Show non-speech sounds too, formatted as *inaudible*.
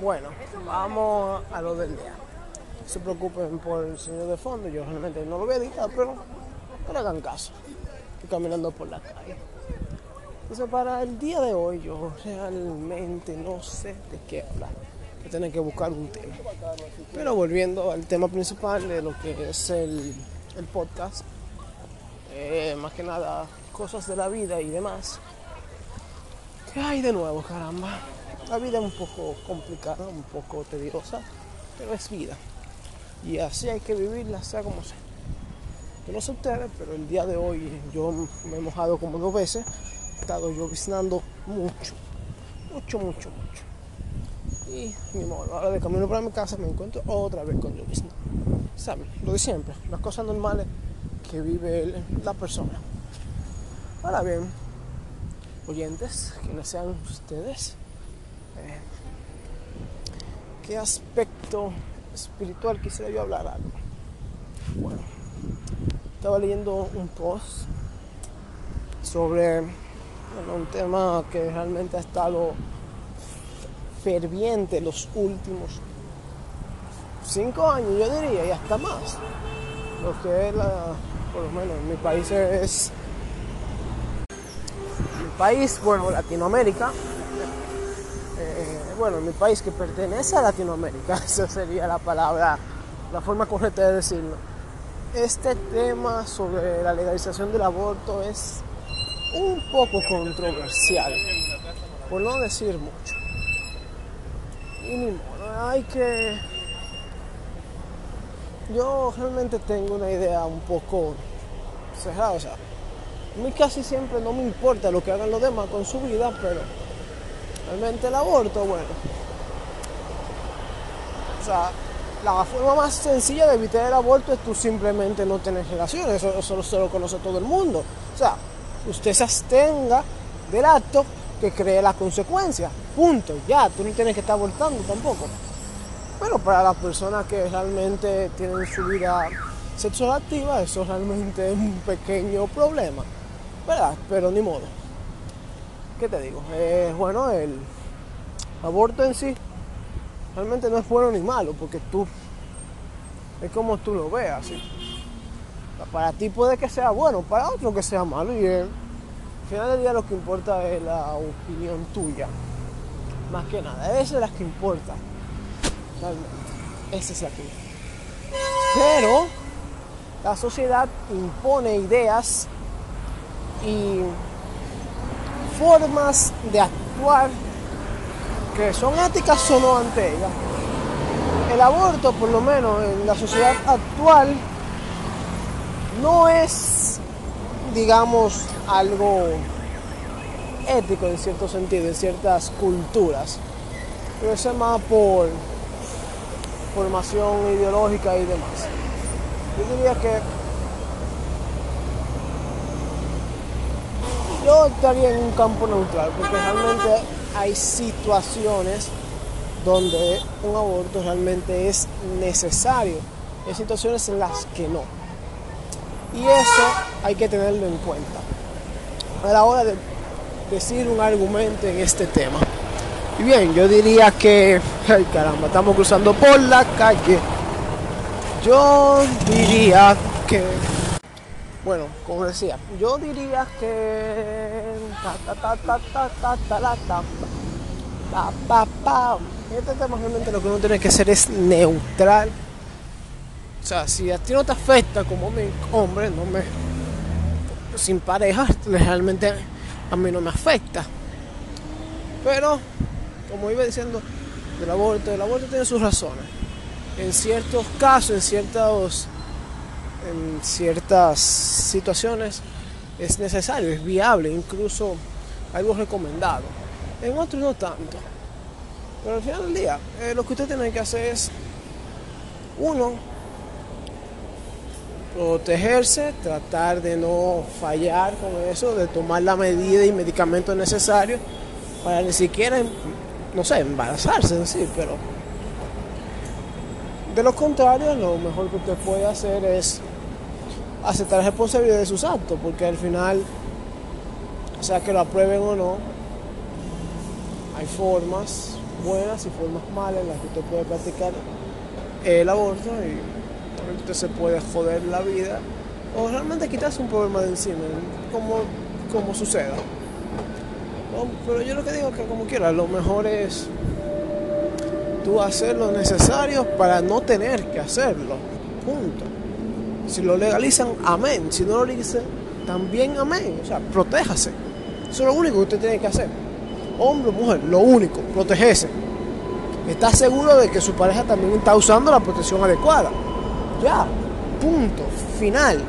Bueno, vamos a lo del día. No se preocupen por el señor de fondo, yo realmente no lo voy a editar, pero no le hagan caso. Estoy caminando por la calle. Entonces para el día de hoy yo realmente no sé de qué hablar. Voy a tener que buscar un tema. Pero volviendo al tema principal de lo que es el, el podcast, eh, más que nada cosas de la vida y demás. ¿Qué hay de nuevo, caramba? La vida es un poco complicada, un poco tediosa, pero es vida. Y así hay que vivirla, sea como sea. Yo no sé ustedes, pero el día de hoy yo me he mojado como dos veces. He estado lloviznando mucho, mucho, mucho, mucho. Y ni modo, ahora de camino para mi casa me encuentro otra vez con llovizna. ¿Saben? Lo de siempre, las cosas normales que vive la persona. Ahora bien, oyentes, quienes sean ustedes, ¿qué aspecto espiritual quisiera yo hablar algo? Bueno, estaba leyendo un post sobre un tema que realmente ha estado ferviente los últimos cinco años, yo diría, y hasta más. Lo que es la, por lo menos en mi país es mi país, bueno, Latinoamérica. Bueno, mi país que pertenece a Latinoamérica, *laughs* esa sería la palabra, la forma correcta de decirlo. Este tema sobre la legalización del aborto es un poco controversial, por no decir mucho. Y ni modo, hay que yo realmente tengo una idea un poco cerrada. O sea, a mí casi siempre no me importa lo que hagan los demás con su vida, pero realmente el aborto, bueno. O sea, la forma más sencilla de evitar el aborto es tú simplemente no tener relaciones. Eso, eso, lo conoce todo el mundo. O sea, usted se abstenga del acto que cree las consecuencias. Punto. Ya, tú no tienes que estar abortando tampoco. Pero para las personas que realmente tienen su vida sexual activa, eso realmente es un pequeño problema, ¿verdad? Pero ni modo. ¿Qué te digo? Bueno, el aborto en sí realmente no es bueno ni malo, porque tú, es como tú lo veas. ¿sí? Para ti puede que sea bueno, para otro que sea malo, y al final del día lo que importa es la opinión tuya, más que nada, esa es la que importa. Realmente. Esa es la que. Pero la sociedad impone ideas y formas de actuar que son éticas o no ante ella. El aborto, por lo menos en la sociedad actual, no es, digamos, algo ético en cierto sentido, en ciertas culturas. Pero es más por formación ideológica y demás. Yo diría que yo estaría en un campo neutral, porque realmente hay situaciones donde un aborto realmente es necesario. Hay situaciones en las que no. Y eso hay que tenerlo en cuenta a la hora de decir un argumento en este tema. Y bien, yo diría que, ay caramba, estamos cruzando por la calle. Yo diría que, bueno, como decía, yo diría que. Este tema realmente lo que uno tiene que hacer es neutral. O sea, si a ti no te afecta como mi hombre, no me. Sin pareja, realmente a mí no me afecta. Pero, como iba diciendo, del aborto, el aborto tiene sus razones. En ciertos casos, en ciertos en ciertas situaciones es necesario, es viable, incluso algo recomendado. En otros no tanto. Pero al final del día, eh, lo que usted tiene que hacer es, uno, protegerse, tratar de no fallar con eso, de tomar la medida y medicamentos necesarios para ni siquiera no sé, embarazarse sí, pero de lo contrario, lo mejor que usted puede hacer es aceptar la responsabilidad de sus actos, porque al final, sea que lo aprueben o no, hay formas buenas y formas malas en las que usted puede practicar el aborto y usted se puede joder la vida o realmente quitarse un problema de encima, como, como suceda. Pero yo lo que digo es que como quiera, lo mejor es tú hacer lo necesario para no tener que hacerlo. Punto. Si lo legalizan, amén. Si no lo legalizan, también amén. O sea, protéjase. Eso es lo único que usted tiene que hacer. Hombre o mujer, lo único, protegerse. Está seguro de que su pareja también está usando la protección adecuada. Ya, punto, final.